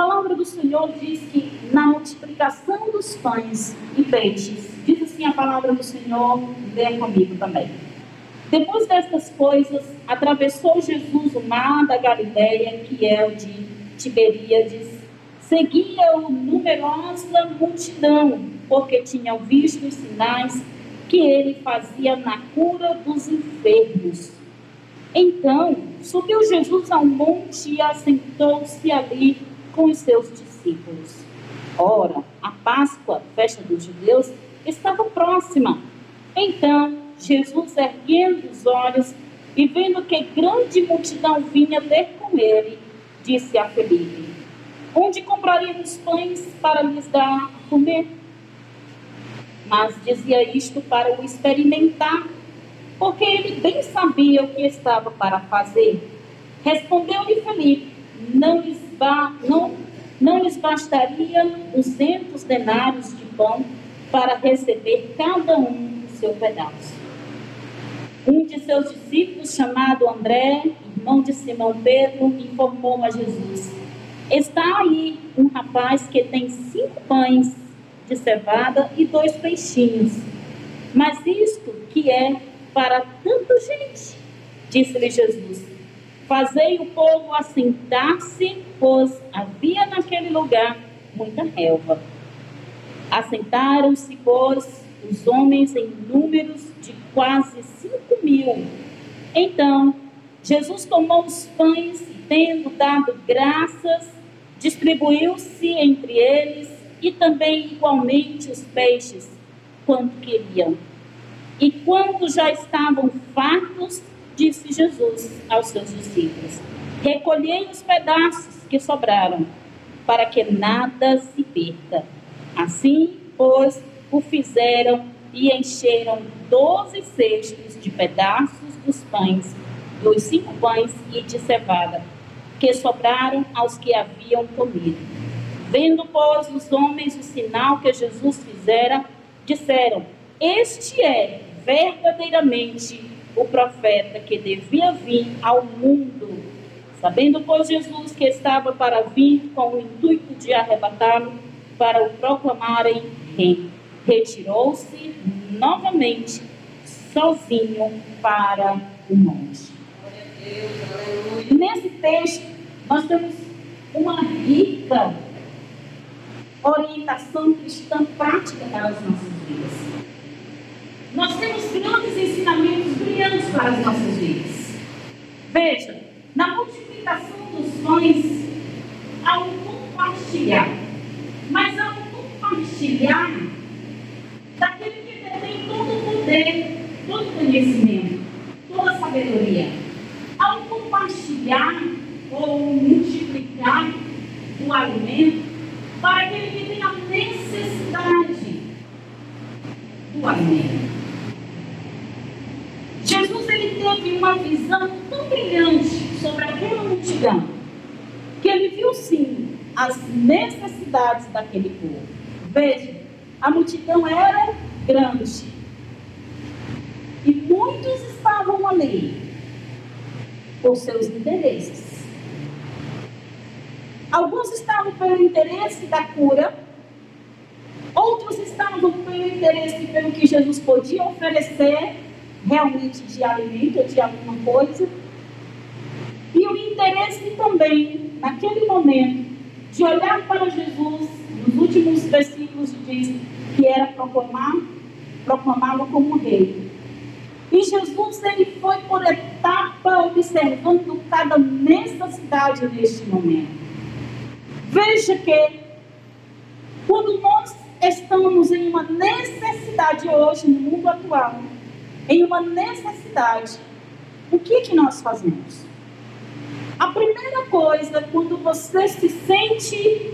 palavra do Senhor diz que na multiplicação dos pães e peixes, diz assim a palavra do Senhor, leia comigo também. Depois destas coisas, atravessou Jesus o mar da Galileia, que é o de Tiberíades. Seguia-o numerosa multidão, porque tinham visto os sinais que ele fazia na cura dos enfermos. Então, subiu Jesus ao monte e assentou-se ali com os seus discípulos. Ora, a Páscoa, festa dos judeus, estava próxima. Então, Jesus, erguendo os olhos e vendo que grande multidão vinha ter com ele, disse a Felipe: Onde compraríamos pães para lhes dar a comer? Mas dizia isto para o experimentar, porque ele bem sabia o que estava para fazer. Respondeu-lhe Felipe: Não lhes, não, não lhes bastaria duzentos denários de pão para receber cada um o seu pedaço. Um de seus discípulos, chamado André, irmão de Simão Pedro, informou a Jesus: Está aí um rapaz que tem cinco pães de cevada e dois peixinhos. Mas isto que é para tanta gente, disse-lhe Jesus. Fazei o povo assentar-se, pois havia naquele lugar muita relva. Assentaram-se, pois, os homens em números de quase cinco mil. Então, Jesus tomou os pães tendo dado graças, distribuiu-se entre eles e também igualmente os peixes, quanto queriam. E quando já estavam fartos, disse Jesus aos seus discípulos: Recolhei os pedaços que sobraram, para que nada se perca. Assim, pois, o fizeram e encheram doze cestos de pedaços dos pães, dos cinco pães e de cevada, que sobraram aos que haviam comido. Vendo, pois, os homens o sinal que Jesus fizera, disseram: Este é verdadeiramente o profeta que devia vir ao mundo. Sabendo, pois, Jesus que estava para vir com o intuito de arrebatá-lo, para o proclamarem rei retirou-se novamente sozinho para o monte. Nesse texto, nós temos uma rica orientação cristã prática para as nossas. Nós temos grandes ensinamentos brilhantes para as nossas vidas. Veja, na multiplicação dos pães, há um compartilhar. Mas há um compartilhar daquele que detém todo o poder, todo o conhecimento, toda a sabedoria. Ao compartilhar ou multiplicar o alimento para aquele que tem a necessidade do alimento. Jesus ele teve uma visão tão brilhante sobre aquela multidão que ele viu sim as necessidades daquele povo. Veja, a multidão era grande. E muitos estavam ali por seus interesses. Alguns estavam pelo interesse da cura, outros estavam pelo interesse pelo que Jesus podia oferecer realmente de alimento, de alguma coisa. E o interesse também, naquele momento, de olhar para Jesus, nos últimos versículos diz que era proclamar, proclamá-lo como rei. E Jesus ele foi por etapa observando cada necessidade neste momento. Veja que quando nós estamos em uma necessidade hoje no mundo atual, em uma necessidade, o que que nós fazemos? A primeira coisa, quando você se sente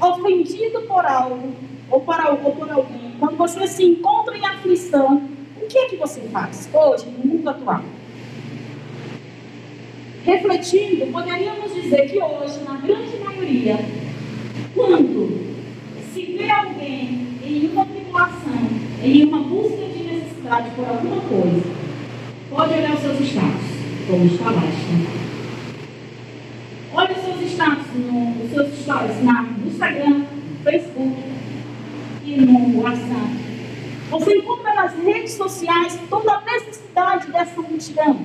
ofendido por algo, ou, para, ou por alguém, quando você se encontra em aflição, o que é que você faz hoje, no mundo atual? Refletindo, poderíamos dizer que hoje, na grande maioria, quando alguém em uma tribulação, em uma busca de necessidade por alguma coisa, pode olhar os seus estados, como está lá. Olha os seus status no, suas histórias na, no Instagram, no Facebook e no WhatsApp. Você encontra nas redes sociais toda a necessidade dessa multidão.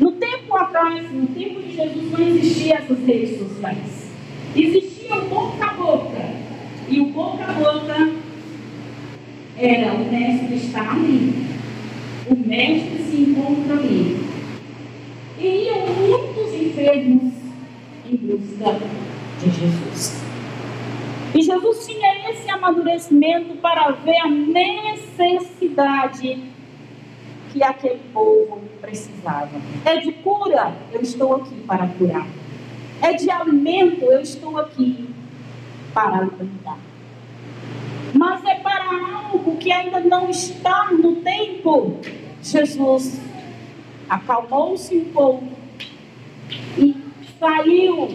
No tempo atrás, no tempo de Jesus, não existiam essas redes sociais. Existia o boca a boca. E o boca a boca era o mestre está ali. O mestre se encontra ali. E iam muitos enfermos em busca de Jesus. E Jesus tinha esse amadurecimento para ver a necessidade que aquele povo precisava. É de cura, eu estou aqui para curar. É de alimento, eu estou aqui para alimentar. Mas é para algo que ainda não está no tempo. Jesus acalmou-se um pouco e saiu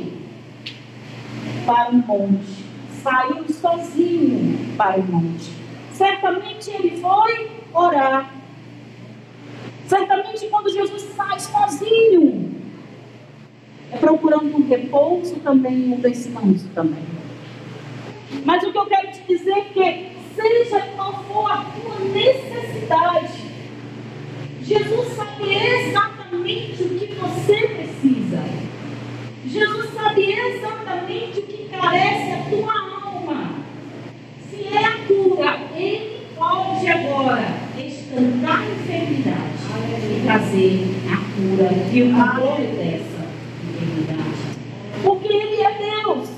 para o monte. Saiu sozinho para o monte. Certamente ele foi orar. Certamente quando Jesus sai sozinho, é procurando um repouso também, um descanso também. Mas o que eu quero te dizer é que, seja qual for a tua necessidade, Jesus sabe exatamente o que você precisa. Jesus sabe exatamente o que carece a tua alma. Se é a cura, Ele pode agora estancar a enfermidade e trazer a cura e o controle dessa enfermidade. Porque Ele é Deus.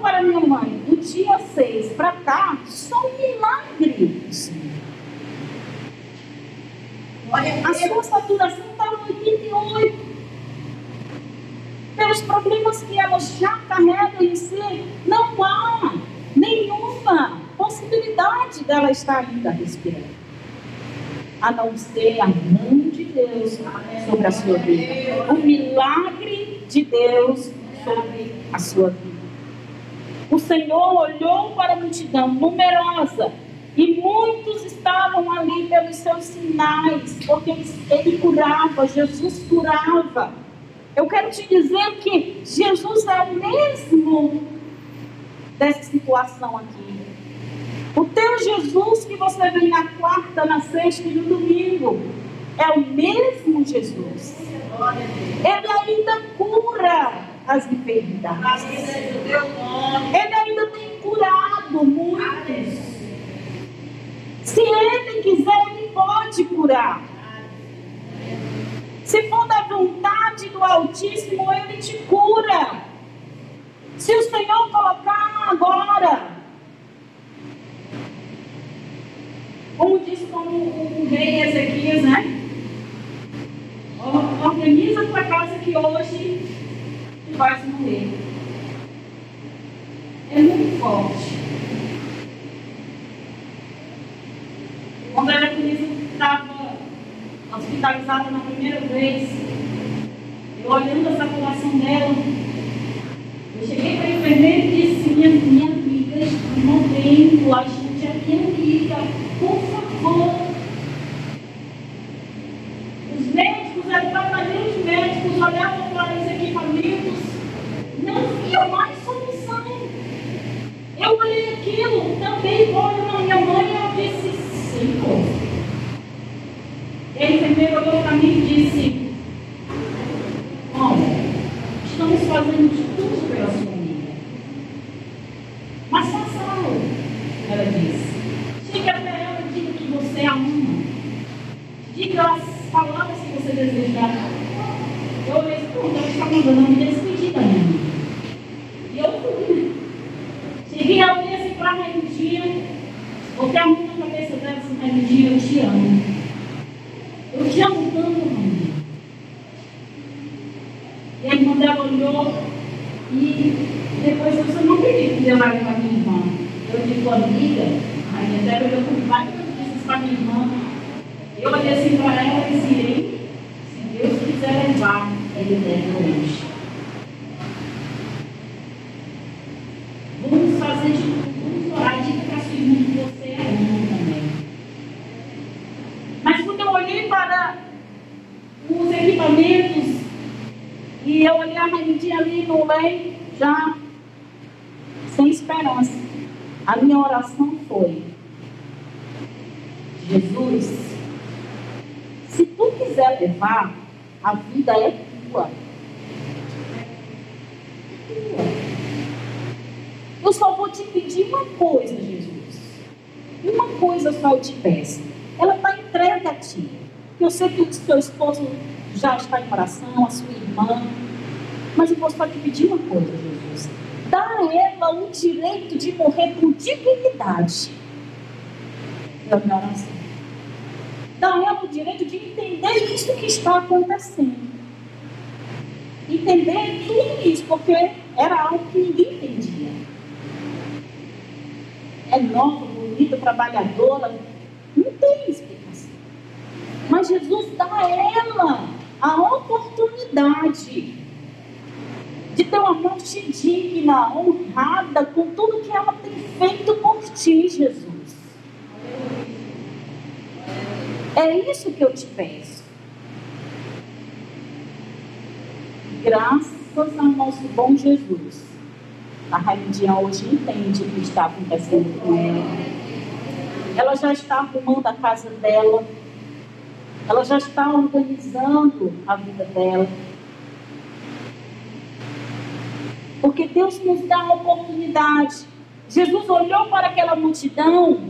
Para minha mãe, do dia 6 para cá, só um milagre. Olha, a sua saturação está 88. Pelos problemas que ela já carrega em si, não há nenhuma possibilidade dela estar ainda respirando. A não ser a mão de Deus sobre a sua vida. O milagre de Deus sobre a sua vida. O Senhor olhou para a multidão numerosa e muitos estavam ali pelos seus sinais, porque ele curava, Jesus curava. Eu quero te dizer que Jesus é o mesmo dessa situação aqui. O teu Jesus que você vem na quarta, na sexta e no domingo é o mesmo Jesus. Ele ainda cura as enfermidades. Ele ainda tem curado muitos. Se ele quiser, ele pode curar. Se for da vontade do Altíssimo, ele te cura. Se o Senhor colocar agora, como disse o rei Ezequias, né? Organiza tua casa que hoje tu vais morrer. É muito forte. Quando a Heloísa estava hospitalizada na primeira vez, eu olhando a saturação dela, eu cheguei para a enfermeira e disse, minha, minha amiga está morrendo, a minha amiga, por favor. Os médicos, ali os médicos olhavam para os equipamentos, não via mais solução. Eu olhei aquilo, também olho na minha mãe e eu disse, Senhor. E a enfermeira olhou para mim e disse: Olha, estamos fazendo de tudo pela sua amiga. Mas faça algo, ela disse. Chegue até ela e diga que você a ama. Diga as palavras que você desejar. Eu olhei e pronto, ela está mandando me despedir da minha amiga. E eu fui. Cheguei a olhar assim para a Raimundinha. Porque a mão na cabeça dela assim, Raimundinha, eu te amo. Eu te amo tanto, Raimundinha. E a irmã dela olhou e depois eu disse, não acredito que levaram para minha irmã. Eu digo, amiga, a minha dela olhou com várias notícias para minha irmã. Eu olhei assim para ela e disse, se Deus quiser levar, ele leva hoje. Vamos fazer de tudo, vamos orar de para sua irmã que você é ama também. Mas quando eu olhei para os equipamentos e E eu olhei a remedinha ali no leito, já sem esperança. A minha oração foi: Jesus, se tu quiser levar, a vida é tua. Eu só vou te pedir uma coisa, Jesus. Uma coisa só eu te peço. Ela está entregue a ti. Eu sei que o seu esposo já está em oração, a sua irmã. Mas eu vou só te pedir uma coisa, Jesus. Dá a ela o direito de morrer com dignidade. É minha oração. Dá a ela o direito de entender isso que está acontecendo. Entender tudo isso, porque era algo que ninguém entendia. É nova, bonita, trabalhadora. Não tem explicação. Mas Jesus dá a ela a oportunidade de ter uma morte digna, honrada com tudo que ela tem feito por ti, Jesus. É isso que eu te peço. Graças ao nosso bom Jesus. A Rainha hoje entende o que está acontecendo com ela. Ela já está arrumando a casa dela. Ela já está organizando a vida dela. Porque Deus nos dá a oportunidade. Jesus olhou para aquela multidão.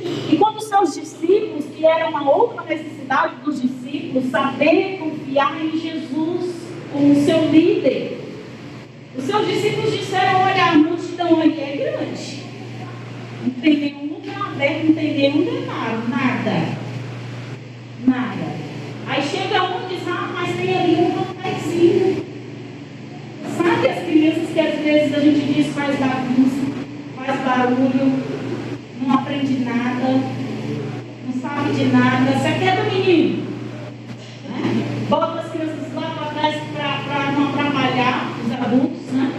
E quando seus discípulos, que era uma outra necessidade dos discípulos, saber confiar em Jesus como seu líder, os seus discípulos disseram: Olha, a multidão aqui é grande. Não tem nenhum lugar aberto, não tem nenhum detalhe, nada. Nada. Aí chega um e diz: Ah, mas tem ali um cafezinho. Sabe as crianças que às vezes a gente diz faz bagunça, faz barulho, não aprende nada, não sabe de nada. Você quer do menino? Né? Bota as crianças lá para trás para não atrapalhar os adultos, né?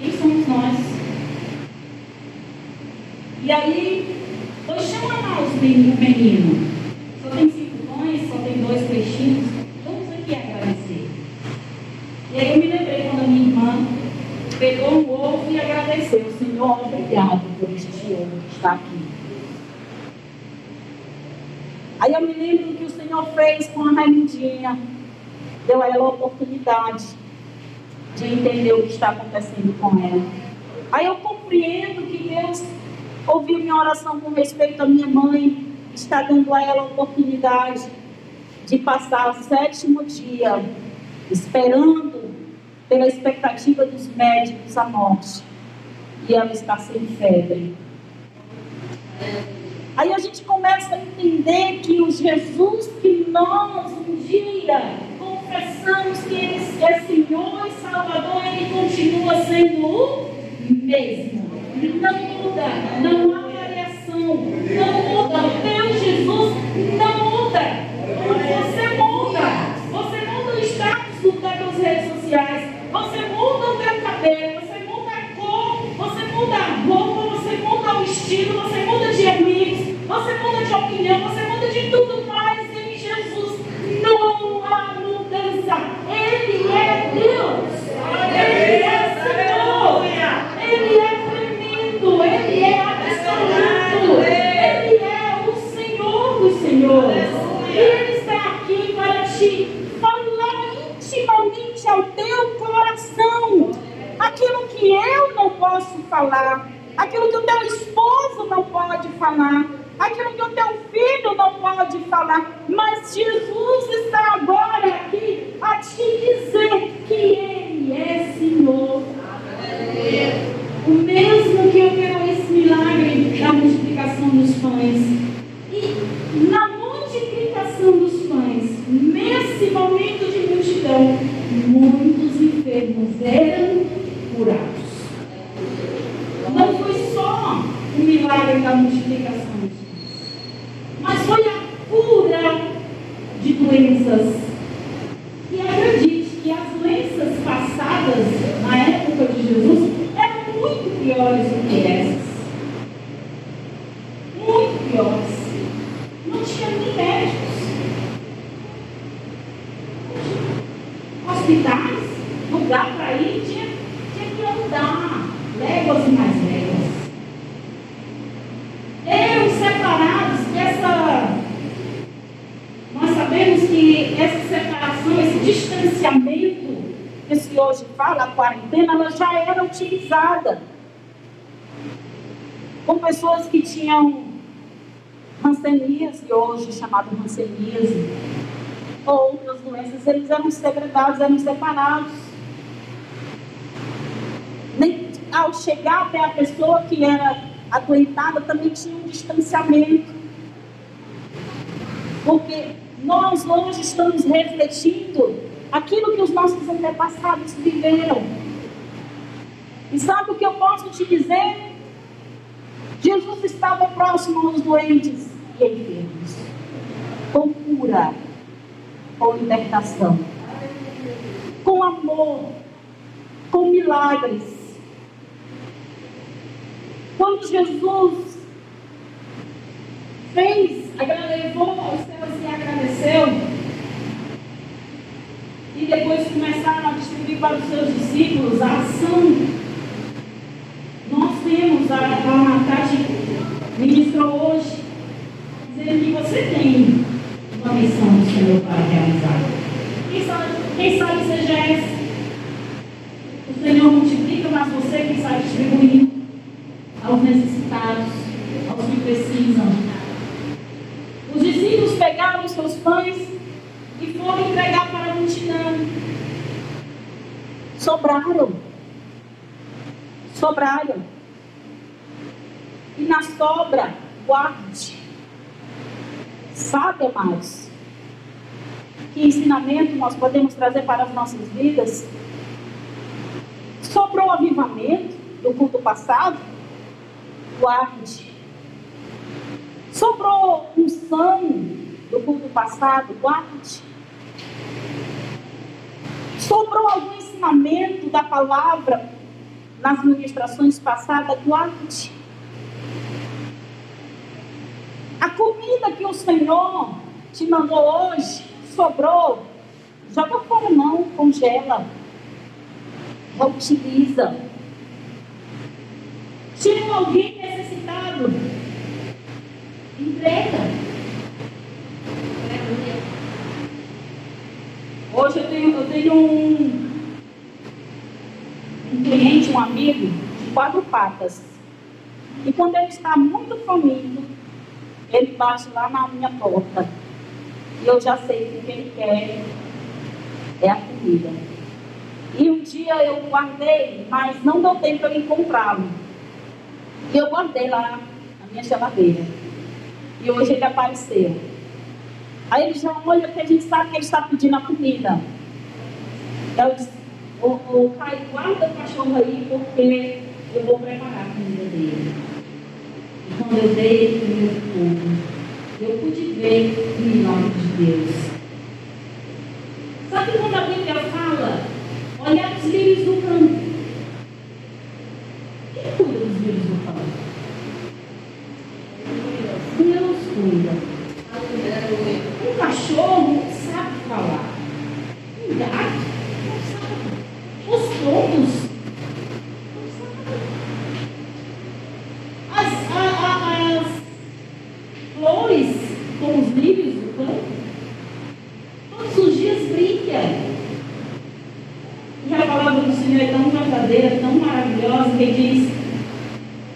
Quem somos nós? E aí, foi chamar lá os meninos. Só tem cinco pães, só tem dois peixinhos. Vamos aqui agradecer. E aí eu me lembrei quando a minha irmã pegou um ovo e agradeceu. Senhor, obrigado por este ovo que está aqui. Aí eu me lembro que o Senhor fez com a Raimundinha. Deu a ela a oportunidade de entender o que está acontecendo com ela. Aí eu compreendo que Deus ouviu minha oração com respeito à minha mãe, está dando a ela a oportunidade de passar o sétimo dia esperando pela expectativa dos médicos a morte. E ela está sem febre. Aí a gente começa a entender que o Jesus que nós um dia confessamos que Ele é Senhor e Salvador, Ele continua sendo o mesmo. Não muda, não há variação, não muda. O teu Jesus não muda. Você muda. Você muda o status das redes sociais. Você muda o teu cabelo, você muda a cor, você muda a roupa, você muda o estilo, você muda de amigos, você muda de opinião, você muda de tudo mais em Jesus. Não há mudança. Ele é Deus. Ele é Senhor. Ele é tremendo. Ele é absoluto. Ele é o Senhor dos Senhores. E Ele está aqui para te falar intimamente ao teu coração aquilo que eu não posso falar, aquilo que o teu esposo não pode falar, aquilo que o teu filho não pode falar, mas Jesus está agora aqui a te dizer que Ele é Senhor. O mesmo que operou esse milagre da multiplicação dos pães. E na multiplicação dos pães, nesse momento de multidão, muitos enfermos eram curados. Não foi só o milagre da multiplicação dos pães, mas foi a cura de doenças. E acredite que as doenças passadas na época de Jesus eram muito piores do que essas. Muito piores. Não tinha nem médicos. que se hoje fala, a quarentena, ela já utilizada com pessoas que tinham hanseníase, hoje chamado hanseníase, ou outras doenças, eles eram segregados, eram separados. Nem, ao chegar até a pessoa que era adoentada, também tinha um distanciamento. Porque nós hoje estamos refletindo aquilo que os nossos antepassados viveram. E sabe o que eu posso te dizer? Jesus estava próximo aos doentes e enfermos, com cura, com libertação, com amor, com milagres. Quando Jesus fez, levou aos céus e agradeceu, e depois começaram a distribuir para os seus discípulos a ação nós temos, a, a Tati ministrou hoje, dizendo que você tem uma missão do Senhor para realizar. Quem sabe, quem sabe seja essa? O Senhor multiplica, mas você que sabe distribuir aos necessitados, aos que precisam. Os discípulos pegaram os seus pães e foram entregar para a multidão. Sobraram sobraram. E na sobra, guarde. Sabe, amados, que ensinamento nós podemos trazer para as nossas vidas? Sobrou avivamento do culto passado? Guarde. Sobrou unção do culto passado? Guarde. Sobrou algum ensinamento da palavra nas ministrações passadas, guarde. A comida que o Senhor te mandou hoje, sobrou, joga fora não, congela. Reutiliza. Tinha alguém necessitado. Entrega. Hoje eu tenho, eu tenho um, um cliente, um amigo, de quatro patas. E quando ele está muito faminto, ele bate lá na minha porta. E eu já sei que o que ele quer é a comida. E um dia eu guardei, mas não deu tempo para encontrá-lo. E eu guardei lá na minha geladeira. E hoje ele apareceu. Aí ele já olha que a gente sabe que ele está pedindo a comida. Eu disse, o pai, guarda o cachorro aí porque eu vou preparar a comida dele. Quando eu dei ele comeu tudo, eu pude ver o milagre de Deus. Sabe quando a Bíblia fala, olhar os lírios do campo? Quem cuida dos lírios do campo? Deus cuida. Um cachorro sabe falar. Um gato todos. As, a, a, as flores com os lírios do campo, todos os dias brilham. E a palavra do Senhor é tão verdadeira, tão maravilhosa, que diz: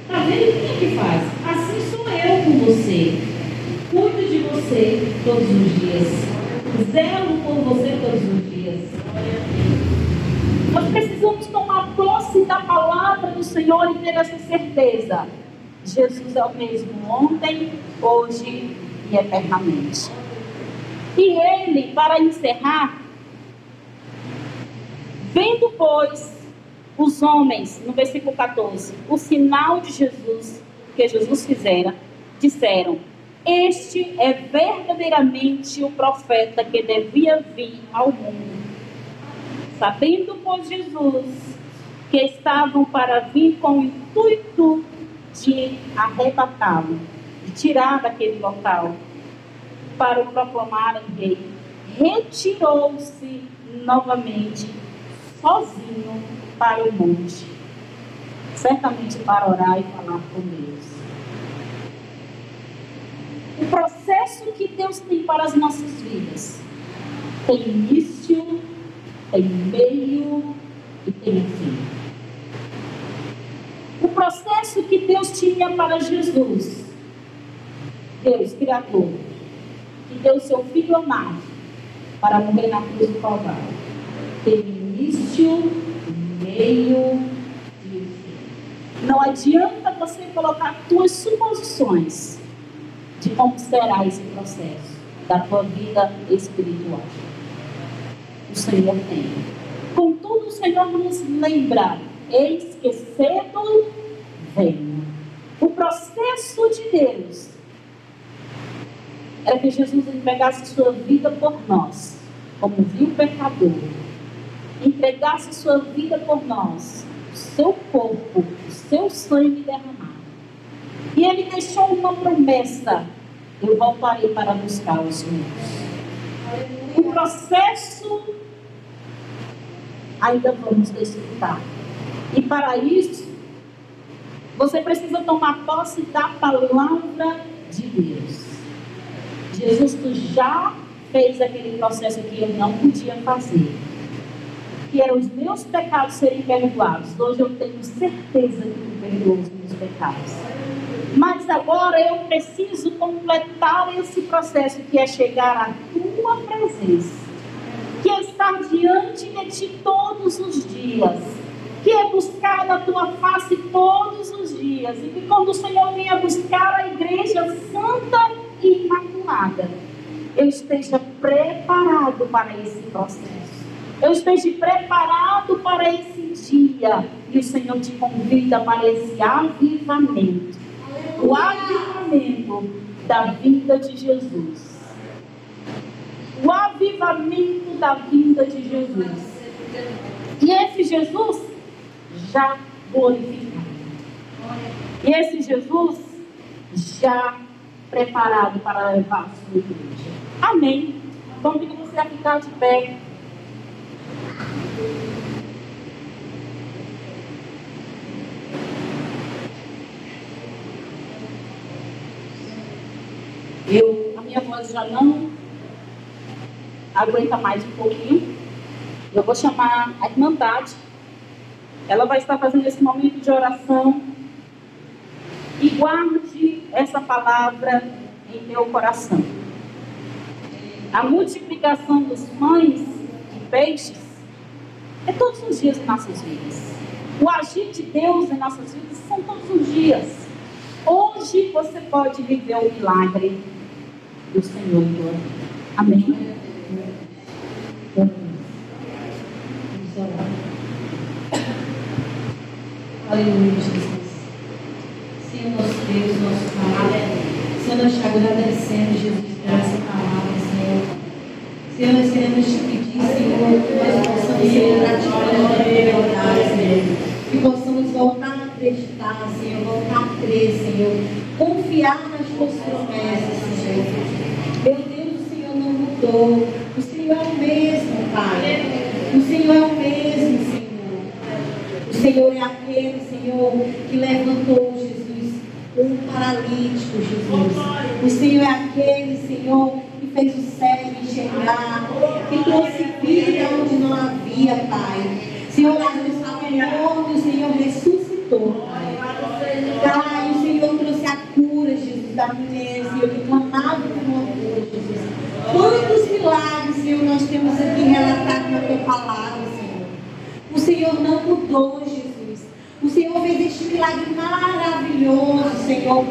Está vendo quem é que faz? Assim sou eu com você. Cuido de você todos os dias. Zelo por você todos os dias. Nós precisamos tomar posse da palavra do Senhor e ter essa certeza. Jesus é o mesmo ontem, hoje e eternamente. E ele, para encerrar, vendo, pois, os homens, no versículo 14, o sinal de Jesus, que Jesus fizera, disseram: Este é verdadeiramente o profeta que devia vir ao mundo. Sabendo, pois, Jesus que estavam para vir com o intuito de arrebatá-lo, de tirar daquele local, para o proclamarem rei, retirou-se novamente, sozinho, para o monte, certamente para orar e falar com Deus. O processo que Deus tem para as nossas vidas tem início tem meio e tem fim. O processo que Deus tinha para Jesus, Deus, Criador, que deu seu Filho amado para morrer na cruz do Calvário, tem início, e fim. Não adianta você colocar suas suposições de como será esse processo da tua vida espiritual. O Senhor tem. Contudo, o Senhor nos lembra: eis que cedo. O processo de Deus era que Jesus entregasse sua vida por nós, como viu pecador. Entregasse sua vida por nós, seu corpo, seu sangue derramado. E ele deixou uma promessa eu voltarei para buscar os meus. O processo ainda vamos desfrutar. E para isso, você precisa tomar posse da palavra de Deus. Jesus já fez aquele processo que eu não podia fazer. Que eram os meus pecados serem perdoados. Hoje eu tenho certeza que Ele perdoou os meus pecados. Mas agora eu preciso completar esse processo que é chegar à tua presença, que é estar diante de ti todos os dias, que é buscar a tua face todos os dias, e que quando o Senhor venha buscar a igreja santa e imaculada, eu esteja preparado para esse processo. Eu esteja preparado para esse dia. E o Senhor te convida para esse avivamento o avivamento da vinda de Jesus. O avivamento da vinda de Jesus. E esse Jesus já glorificado. E esse Jesus já preparado para levar a sua igreja. Amém. Vamos pedir você a ficar de pé. Eu, a minha voz já não aguenta mais um pouquinho. Eu vou chamar a Irmandade. Ela vai estar fazendo esse momento de oração. E guarde essa palavra em meu coração. A multiplicação dos pães e peixes é todos os dias em nossas vidas. O agir de Deus em nossas vidas são todos os dias. Hoje você pode viver o milagre do Senhor tua vida. Amém? Aleluia, Jesus. Senhor, nosso Deus, nosso Pai. Senhor, nós te agradecemos, Jesus, por essa palavra, Senhor. Senhor, nós queremos te pedir, Senhor, que nós possamos ser gratificados pela verdade, Senhor. Que possamos voltar a acreditar, Senhor, voltar a crer, Senhor. Confiar nas tuas promessas, Senhor. Meu Deus, o Senhor não mudou. O Senhor é o mesmo, Pai. O Senhor é o mesmo, Senhor. O Senhor é aquele, Senhor, que levantou, Jesus, um paralítico, Jesus. O Senhor é aquele, Senhor, que fez o céu enxergar, que trouxe vida onde não havia, Pai. Senhor, nós estava morto, o Senhor ressuscitou, Pai. Pai, o Senhor trouxe a cura, Mulher, Senhor, que clamava por uma Jesus. Quantos milagres, Senhor, nós temos aqui relatado na tua palavra, Senhor. O Senhor não mudou, Jesus. O Senhor fez este milagre maravilhoso, Senhor.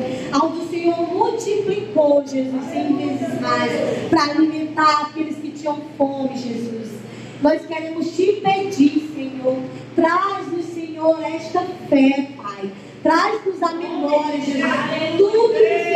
Onde o Senhor multiplicou, Jesus, cem vezes mais, para alimentar aqueles que tinham fome, Jesus. Nós queremos te pedir, Senhor, traz-nos, Senhor, esta fé, Pai. Traz-nos a memória, Jesus, tudo que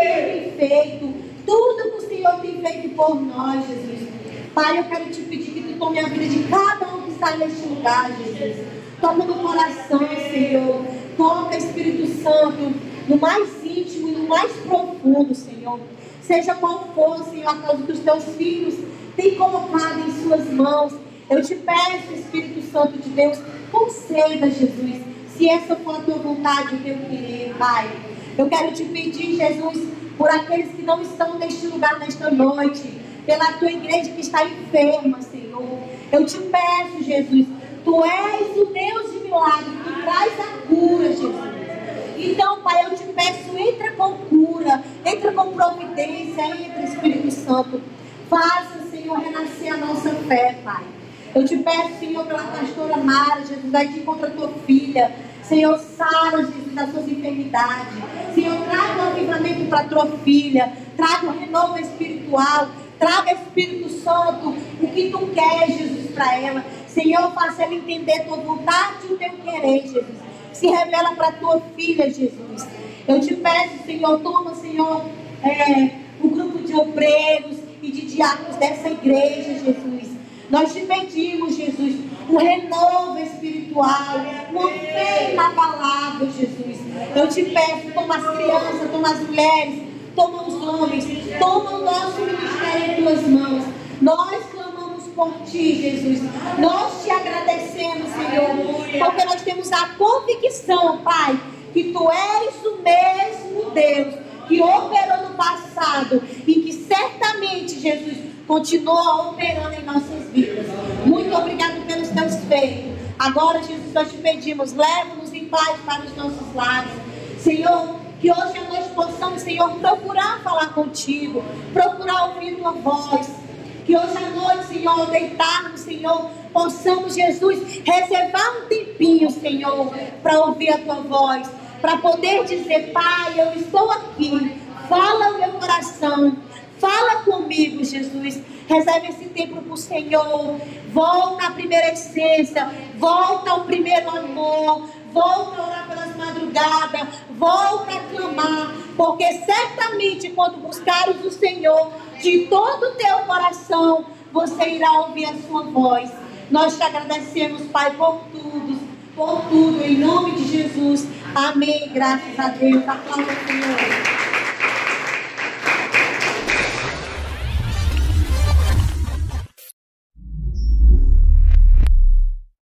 feito tudo que o Senhor tem feito por nós, Jesus. Pai, eu quero te pedir que tu tome a vida de cada um que está neste lugar, Jesus. Toma no coração, Senhor. Toca, Espírito Santo, no mais íntimo e no mais profundo, Senhor. Seja qual for, Senhor, a causa que os teus filhos têm colocado em suas mãos. Eu te peço, Espírito Santo de Deus, conceda, Jesus, se essa for a tua vontade, o teu querer, Pai. Eu quero te pedir, Jesus, por aqueles que não estão neste lugar nesta noite, pela tua igreja que está enferma, Senhor. Eu te peço, Jesus, tu és o Deus de milagre, tu traz a cura, Jesus. Então, Pai, eu te peço, entra com cura, entra com providência, entra, Espírito Santo. Faça, Senhor, renascer a nossa fé, Pai. Eu te peço, Senhor, pela pastora Mara, Jesus, vai te contra a tua filha. Senhor, sara, Jesus, das suas enfermidades. Senhor, traga o avivamento para a tua filha. Traga o renovo espiritual. Traga, Espírito Santo, o que tu queres, Jesus, para ela. Senhor, faça ela entender tua vontade e o teu querer, Jesus. Se revela para tua filha, Jesus. Eu te peço, Senhor, toma, Senhor, é, o grupo de obreiros e de diáconos dessa igreja, Jesus. Nós te pedimos, Jesus, um renovo espiritual, uma fé Jesus. Eu te peço, toma as crianças, toma as mulheres, toma os homens, toma o nosso ministério em tuas mãos. Nós clamamos por ti, Jesus. Nós te agradecemos, Senhor, porque nós temos a convicção, Pai, que tu és o mesmo Deus que operou no passado e que certamente, Jesus, continua operando em nossas vidas. Muito obrigado pelos teus feitos. Agora, Jesus, nós te pedimos, leva-nos em paz para os nossos lares. Senhor, que hoje nós possamos, Senhor, procurar falar contigo, procurar ouvir tua voz. Que hoje à noite, Senhor, deitarmos, Senhor, possamos, Jesus, reservar um tempinho, Senhor, para ouvir a tua voz, para poder dizer, Pai, eu estou aqui, fala o meu coração, fala comigo, Jesus. Reserve esse tempo para o Senhor. Volta à primeira essência. Volta ao primeiro amor. Volta a orar pelas madrugadas. Volta a clamar. Porque certamente quando buscares o Senhor de todo o teu coração, você irá ouvir a sua voz. Nós te agradecemos, Pai, por tudo. Por tudo, em nome de Jesus. Amém. Graças a Deus. Aplauda o Senhor.